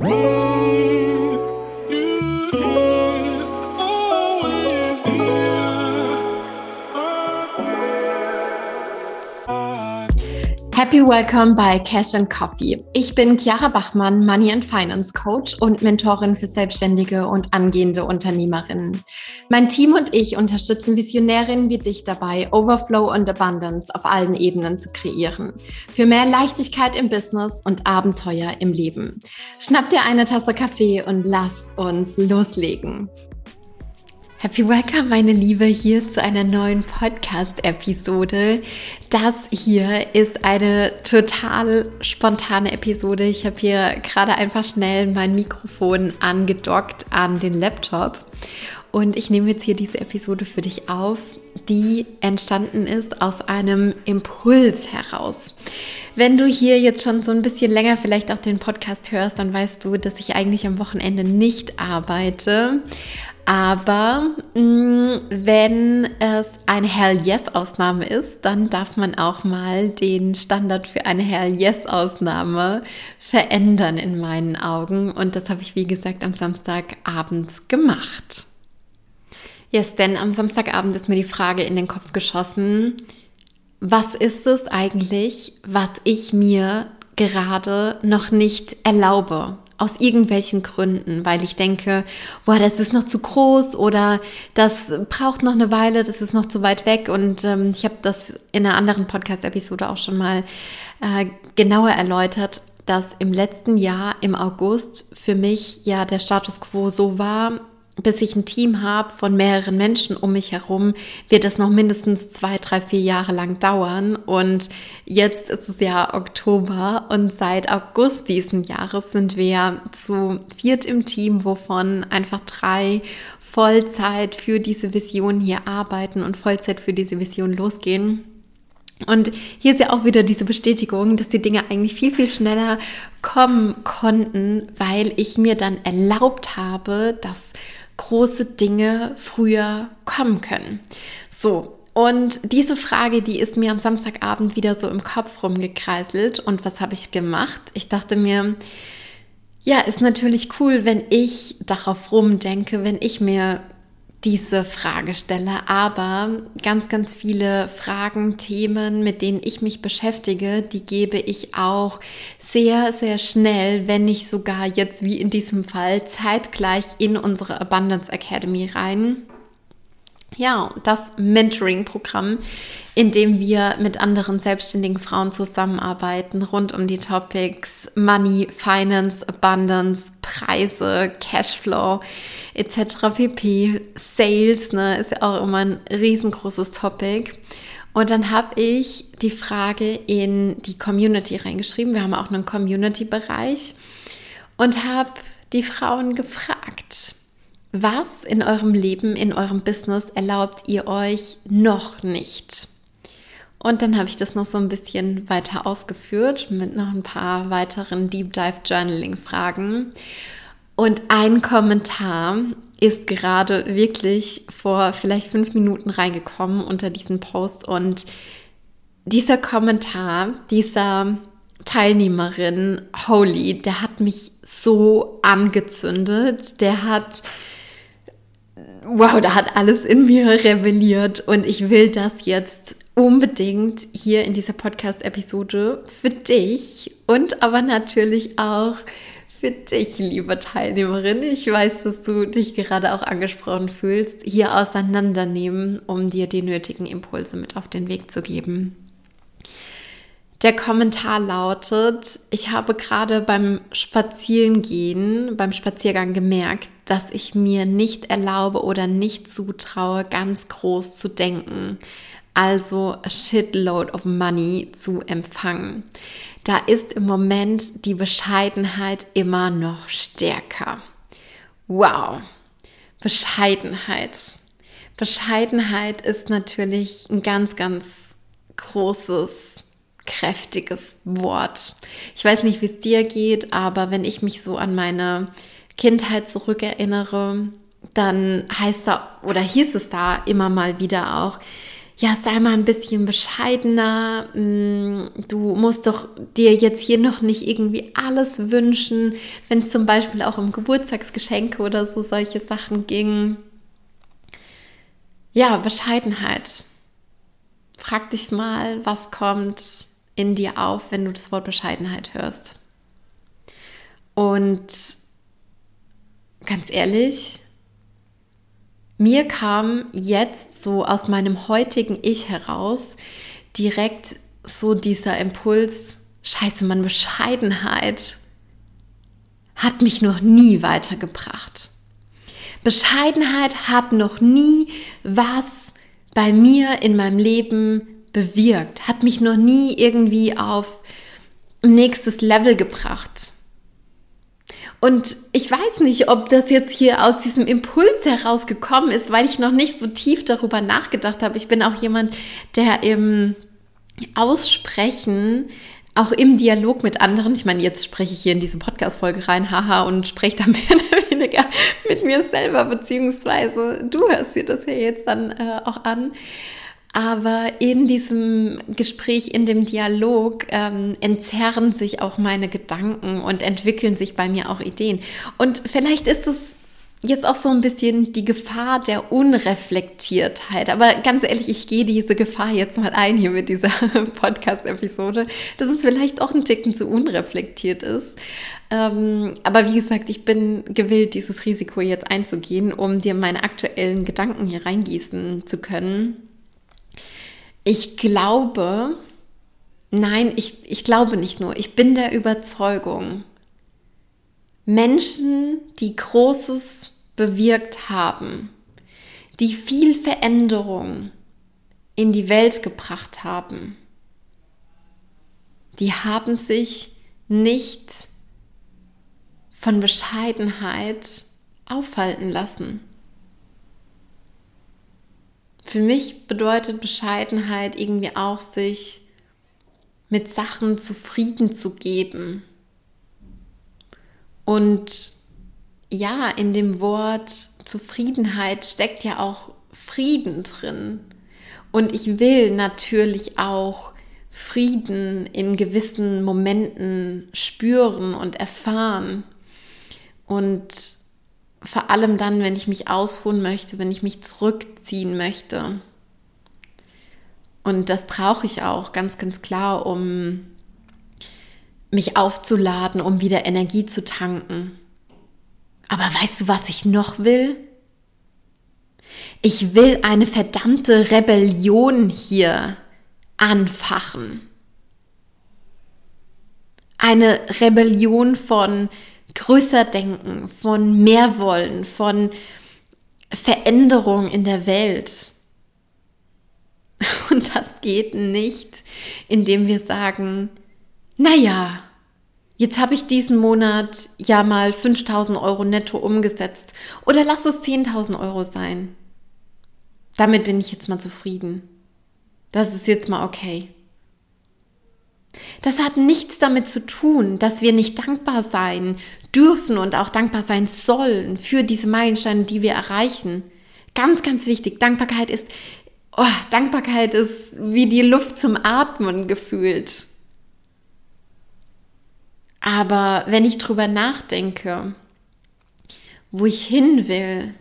Whoa! Happy Welcome bei Cash and Coffee. Ich bin Chiara Bachmann, Money and Finance Coach und Mentorin für selbstständige und angehende Unternehmerinnen. Mein Team und ich unterstützen Visionärinnen wie dich dabei, Overflow und Abundance auf allen Ebenen zu kreieren. Für mehr Leichtigkeit im Business und Abenteuer im Leben. Schnapp dir eine Tasse Kaffee und lass uns loslegen. Happy Welcome, meine Liebe, hier zu einer neuen Podcast-Episode. Das hier ist eine total spontane Episode. Ich habe hier gerade einfach schnell mein Mikrofon angedockt an den Laptop und ich nehme jetzt hier diese Episode für dich auf, die entstanden ist aus einem Impuls heraus. Wenn du hier jetzt schon so ein bisschen länger vielleicht auch den Podcast hörst, dann weißt du, dass ich eigentlich am Wochenende nicht arbeite. Aber mh, mm, wenn es eine Hell Yes-Ausnahme ist, dann darf man auch mal den Standard für eine Hell Yes-Ausnahme verändern in meinen Augen. Und das habe ich, wie gesagt, am Samstagabend gemacht. Yes, denn am Samstagabend ist mir die Frage in den Kopf geschossen, was ist es eigentlich, was ich mir gerade noch nicht erlaube? Aus irgendwelchen Gründen, weil ich denke, boah, das ist noch zu groß oder das braucht noch eine Weile, das ist noch zu weit weg. Und ähm, ich habe das in einer anderen Podcast-Episode auch schon mal äh, genauer erläutert, dass im letzten Jahr im August für mich ja der Status quo so war, bis ich ein Team habe von mehreren Menschen um mich herum, wird es noch mindestens zwei, drei, vier Jahre lang dauern. Und jetzt ist es ja Oktober und seit August diesen Jahres sind wir zu viert im Team, wovon einfach drei Vollzeit für diese Vision hier arbeiten und Vollzeit für diese Vision losgehen. Und hier ist ja auch wieder diese Bestätigung, dass die Dinge eigentlich viel, viel schneller kommen konnten, weil ich mir dann erlaubt habe, dass große Dinge früher kommen können. So, und diese Frage, die ist mir am Samstagabend wieder so im Kopf rumgekreiselt. Und was habe ich gemacht? Ich dachte mir, ja, ist natürlich cool, wenn ich darauf rumdenke, wenn ich mir diese Frage stelle, aber ganz, ganz viele Fragen, Themen, mit denen ich mich beschäftige, die gebe ich auch sehr, sehr schnell, wenn nicht sogar jetzt wie in diesem Fall zeitgleich in unsere Abundance Academy rein. Ja, das Mentoring-Programm, in dem wir mit anderen selbstständigen Frauen zusammenarbeiten, rund um die Topics Money, Finance, Abundance, Preise, Cashflow etc. pp. Sales, ne, ist ja auch immer ein riesengroßes Topic. Und dann habe ich die Frage in die Community reingeschrieben. Wir haben auch einen Community-Bereich und habe die Frauen gefragt was in eurem Leben, in eurem Business erlaubt ihr euch noch nicht? Und dann habe ich das noch so ein bisschen weiter ausgeführt mit noch ein paar weiteren Deep Dive Journaling Fragen. Und ein Kommentar ist gerade wirklich vor vielleicht fünf Minuten reingekommen unter diesen Post. Und dieser Kommentar, dieser Teilnehmerin, Holy, der hat mich so angezündet. Der hat wow, da hat alles in mir rebelliert und ich will das jetzt unbedingt hier in dieser Podcast-Episode für dich und aber natürlich auch für dich, liebe Teilnehmerin. Ich weiß, dass du dich gerade auch angesprochen fühlst, hier auseinandernehmen, um dir die nötigen Impulse mit auf den Weg zu geben. Der Kommentar lautet, ich habe gerade beim Spazierengehen, beim Spaziergang gemerkt, dass ich mir nicht erlaube oder nicht zutraue, ganz groß zu denken. Also a shitload of money zu empfangen. Da ist im Moment die Bescheidenheit immer noch stärker. Wow. Bescheidenheit. Bescheidenheit ist natürlich ein ganz, ganz großes kräftiges Wort. Ich weiß nicht, wie es dir geht, aber wenn ich mich so an meine Kindheit zurückerinnere, dann heißt da oder hieß es da immer mal wieder auch, ja, sei mal ein bisschen bescheidener. Mm, du musst doch dir jetzt hier noch nicht irgendwie alles wünschen, wenn es zum Beispiel auch um Geburtstagsgeschenke oder so solche Sachen ging. Ja, Bescheidenheit. Frag dich mal, was kommt in dir auf, wenn du das Wort Bescheidenheit hörst. Und ganz ehrlich, mir kam jetzt so aus meinem heutigen Ich heraus direkt so dieser Impuls, scheiße, man Bescheidenheit hat mich noch nie weitergebracht. Bescheidenheit hat noch nie was bei mir in meinem Leben bewirkt, hat mich noch nie irgendwie auf nächstes Level gebracht. Und ich weiß nicht, ob das jetzt hier aus diesem Impuls herausgekommen ist, weil ich noch nicht so tief darüber nachgedacht habe. Ich bin auch jemand, der im Aussprechen, auch im Dialog mit anderen, ich meine, jetzt spreche ich hier in diese Podcast-Folge rein, haha, und spreche da mehr oder weniger mit mir selber, beziehungsweise du hörst dir das ja jetzt dann äh, auch an. Aber in diesem Gespräch, in dem Dialog ähm, entzerren sich auch meine Gedanken und entwickeln sich bei mir auch Ideen. Und vielleicht ist es jetzt auch so ein bisschen die Gefahr der Unreflektiertheit. Aber ganz ehrlich, ich gehe diese Gefahr jetzt mal ein hier mit dieser Podcast-Episode, dass es vielleicht auch ein Ticken zu unreflektiert ist. Ähm, aber wie gesagt, ich bin gewillt, dieses Risiko jetzt einzugehen, um dir meine aktuellen Gedanken hier reingießen zu können. Ich glaube, nein, ich, ich glaube nicht nur, ich bin der Überzeugung, Menschen, die Großes bewirkt haben, die viel Veränderung in die Welt gebracht haben, die haben sich nicht von Bescheidenheit aufhalten lassen. Für mich bedeutet Bescheidenheit irgendwie auch, sich mit Sachen zufrieden zu geben. Und ja, in dem Wort Zufriedenheit steckt ja auch Frieden drin. Und ich will natürlich auch Frieden in gewissen Momenten spüren und erfahren. Und vor allem dann, wenn ich mich ausruhen möchte, wenn ich mich zurückziehen möchte. Und das brauche ich auch ganz, ganz klar, um mich aufzuladen, um wieder Energie zu tanken. Aber weißt du, was ich noch will? Ich will eine verdammte Rebellion hier anfachen. Eine Rebellion von größer denken, von mehr wollen, von Veränderung in der Welt. Und das geht nicht, indem wir sagen, naja, jetzt habe ich diesen Monat ja mal 5000 Euro netto umgesetzt oder lass es 10.000 Euro sein. Damit bin ich jetzt mal zufrieden. Das ist jetzt mal okay. Das hat nichts damit zu tun, dass wir nicht dankbar sein dürfen und auch dankbar sein sollen für diese Meilensteine, die wir erreichen. Ganz, ganz wichtig. Dankbarkeit ist, oh, Dankbarkeit ist wie die Luft zum Atmen gefühlt. Aber wenn ich drüber nachdenke, wo ich hin will,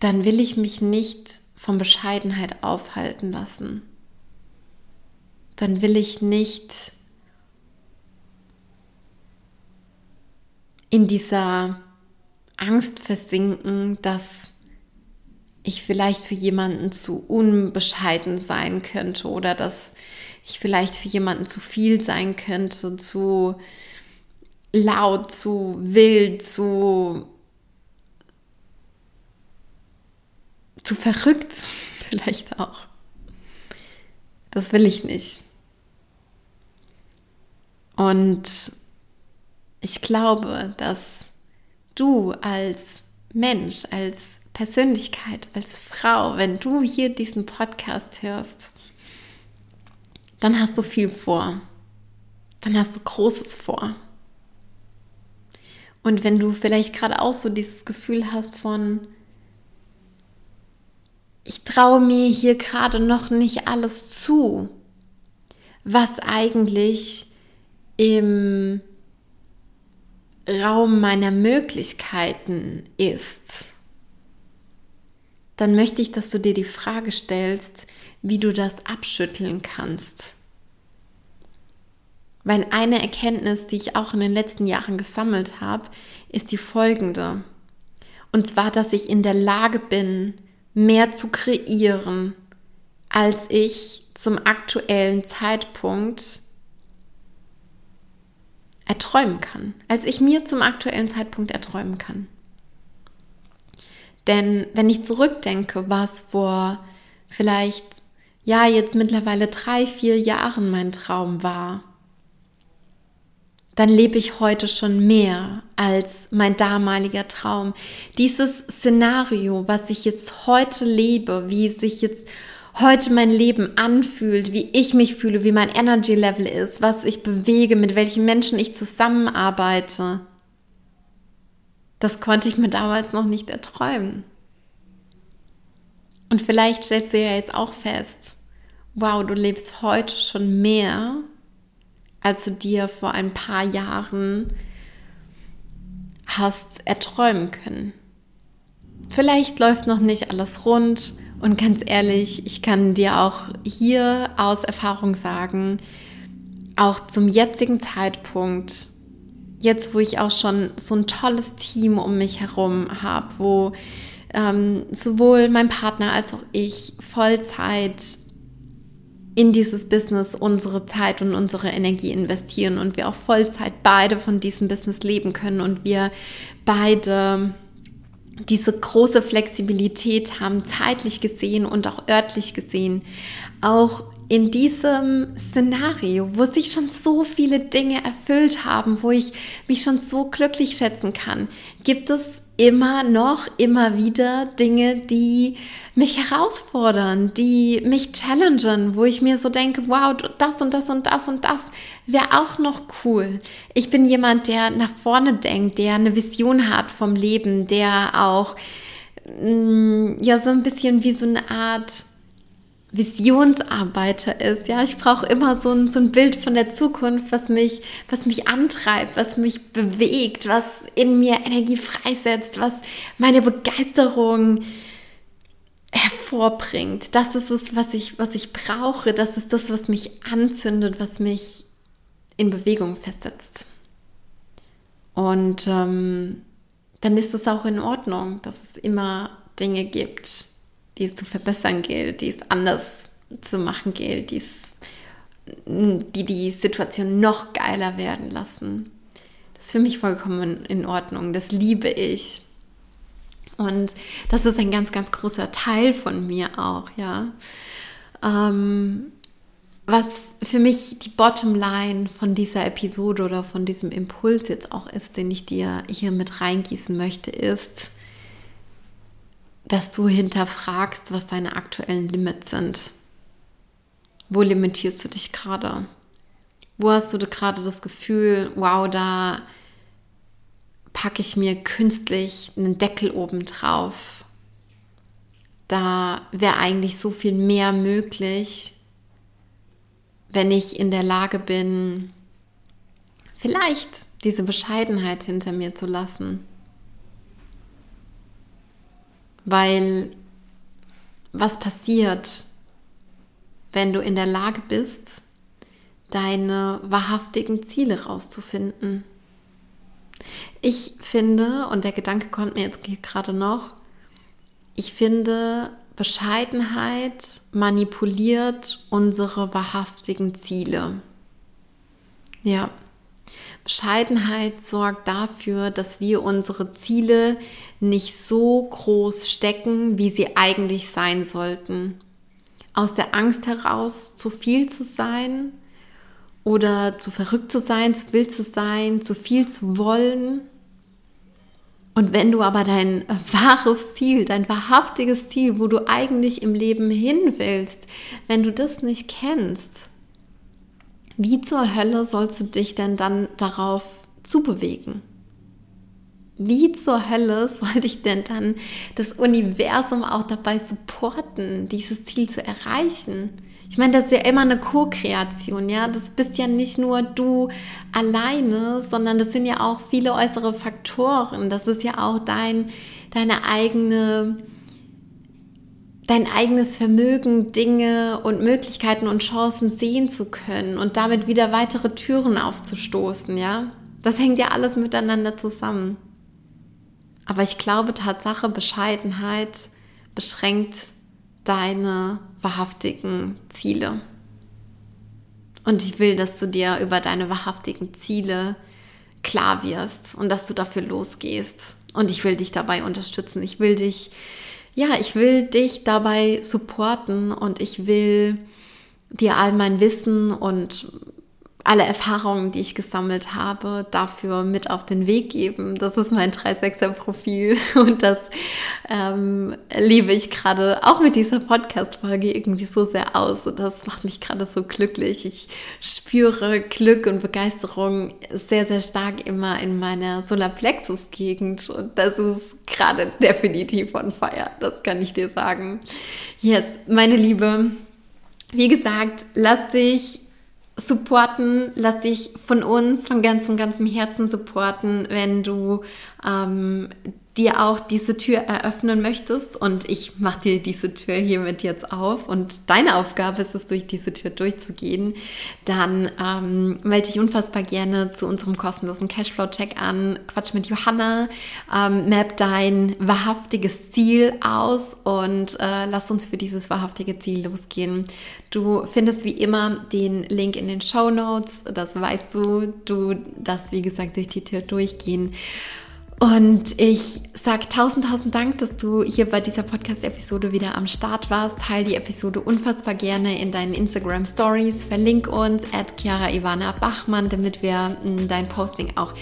dann will ich mich nicht von Bescheidenheit aufhalten lassen dann will ich nicht in dieser Angst versinken, dass ich vielleicht für jemanden zu unbescheiden sein könnte oder dass ich vielleicht für jemanden zu viel sein könnte, zu laut, zu wild, zu, zu verrückt vielleicht auch. Das will ich nicht. Und ich glaube, dass du als Mensch, als Persönlichkeit, als Frau, wenn du hier diesen Podcast hörst, dann hast du viel vor. Dann hast du Großes vor. Und wenn du vielleicht gerade auch so dieses Gefühl hast von, ich traue mir hier gerade noch nicht alles zu, was eigentlich im Raum meiner Möglichkeiten ist, dann möchte ich, dass du dir die Frage stellst, wie du das abschütteln kannst. Weil eine Erkenntnis, die ich auch in den letzten Jahren gesammelt habe, ist die folgende. Und zwar, dass ich in der Lage bin, mehr zu kreieren, als ich zum aktuellen Zeitpunkt erträumen kann, als ich mir zum aktuellen Zeitpunkt erträumen kann. Denn wenn ich zurückdenke, was vor vielleicht, ja, jetzt mittlerweile drei, vier Jahren mein Traum war, dann lebe ich heute schon mehr als mein damaliger Traum. Dieses Szenario, was ich jetzt heute lebe, wie sich jetzt heute mein Leben anfühlt, wie ich mich fühle, wie mein Energy Level ist, was ich bewege, mit welchen Menschen ich zusammenarbeite, das konnte ich mir damals noch nicht erträumen. Und vielleicht stellst du ja jetzt auch fest, wow, du lebst heute schon mehr als du dir vor ein paar Jahren hast erträumen können. Vielleicht läuft noch nicht alles rund und ganz ehrlich, ich kann dir auch hier aus Erfahrung sagen, auch zum jetzigen Zeitpunkt, jetzt wo ich auch schon so ein tolles Team um mich herum habe, wo ähm, sowohl mein Partner als auch ich Vollzeit in dieses Business unsere Zeit und unsere Energie investieren und wir auch Vollzeit beide von diesem Business leben können und wir beide diese große Flexibilität haben, zeitlich gesehen und auch örtlich gesehen. Auch in diesem Szenario, wo sich schon so viele Dinge erfüllt haben, wo ich mich schon so glücklich schätzen kann, gibt es immer noch, immer wieder Dinge, die mich herausfordern, die mich challengen, wo ich mir so denke, wow, das und das und das und das wäre auch noch cool. Ich bin jemand, der nach vorne denkt, der eine Vision hat vom Leben, der auch mm, ja so ein bisschen wie so eine Art Visionsarbeiter ist. Ja, ich brauche immer so ein, so ein Bild von der Zukunft, was mich, was mich antreibt, was mich bewegt, was in mir Energie freisetzt, was meine Begeisterung hervorbringt. Das ist es, was ich, was ich brauche. Das ist das, was mich anzündet, was mich in Bewegung versetzt. Und ähm, dann ist es auch in Ordnung, dass es immer Dinge gibt, die es zu verbessern gilt, die es anders zu machen gilt, die es, die die Situation noch geiler werden lassen. Das ist für mich vollkommen in Ordnung. Das liebe ich. Und das ist ein ganz, ganz großer Teil von mir auch, ja. Ähm, was für mich die Bottomline von dieser Episode oder von diesem Impuls jetzt auch ist, den ich dir hier mit reingießen möchte, ist, dass du hinterfragst, was deine aktuellen Limits sind. Wo limitierst du dich gerade? Wo hast du gerade das Gefühl, wow, da packe ich mir künstlich einen Deckel oben drauf? Da wäre eigentlich so viel mehr möglich, wenn ich in der Lage bin, vielleicht diese Bescheidenheit hinter mir zu lassen weil was passiert, wenn du in der Lage bist, deine wahrhaftigen Ziele rauszufinden? Ich finde, und der Gedanke kommt mir jetzt gerade noch, ich finde, Bescheidenheit manipuliert unsere wahrhaftigen Ziele. Ja. Bescheidenheit sorgt dafür, dass wir unsere Ziele nicht so groß stecken, wie sie eigentlich sein sollten. Aus der Angst heraus, zu viel zu sein oder zu verrückt zu sein, zu wild zu sein, zu viel zu wollen. Und wenn du aber dein wahres Ziel, dein wahrhaftiges Ziel, wo du eigentlich im Leben hin willst, wenn du das nicht kennst, wie zur Hölle sollst du dich denn dann darauf zubewegen? wie zur Hölle sollte ich denn dann das Universum auch dabei supporten, dieses Ziel zu erreichen? Ich meine, das ist ja immer eine Co-Kreation, ja. Das bist ja nicht nur du alleine, sondern das sind ja auch viele äußere Faktoren. Das ist ja auch dein, deine eigene, dein eigenes Vermögen, Dinge und Möglichkeiten und Chancen sehen zu können und damit wieder weitere Türen aufzustoßen, ja. Das hängt ja alles miteinander zusammen. Aber ich glaube, Tatsache, Bescheidenheit beschränkt deine wahrhaftigen Ziele. Und ich will, dass du dir über deine wahrhaftigen Ziele klar wirst und dass du dafür losgehst. Und ich will dich dabei unterstützen. Ich will dich, ja, ich will dich dabei supporten und ich will dir all mein Wissen und alle Erfahrungen, die ich gesammelt habe, dafür mit auf den Weg geben. Das ist mein 3-6er-Profil und das ähm, liebe ich gerade auch mit dieser Podcast-Folge irgendwie so sehr aus und das macht mich gerade so glücklich. Ich spüre Glück und Begeisterung sehr, sehr stark immer in meiner Solarplexus-Gegend und das ist gerade definitiv von Feier, das kann ich dir sagen. Yes, meine Liebe, wie gesagt, lass dich supporten, lass dich von uns von ganzem, ganzem Herzen supporten, wenn du ähm, dir auch diese Tür eröffnen möchtest. Und ich mache dir diese Tür hiermit jetzt auf. Und deine Aufgabe ist es, durch diese Tür durchzugehen, dann ähm, melde dich unfassbar gerne zu unserem kostenlosen Cashflow-Check an, quatsch mit Johanna, ähm, map dein wahrhaftiges Ziel aus und äh, lass uns für dieses wahrhaftige Ziel losgehen. Du findest wie immer den Link in den Show Notes, das weißt du, du darfst wie gesagt durch die Tür durchgehen. Und ich sage tausend, tausend Dank, dass du hier bei dieser Podcast-Episode wieder am Start warst. Teil die Episode unfassbar gerne in deinen Instagram Stories. Verlink uns at Chiara Ivana Bachmann, damit wir hm, dein Posting auch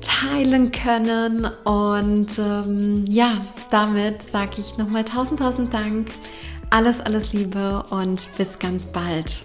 teilen können. Und ähm, ja, damit sage ich nochmal tausend, tausend Dank. Alles, alles Liebe und bis ganz bald.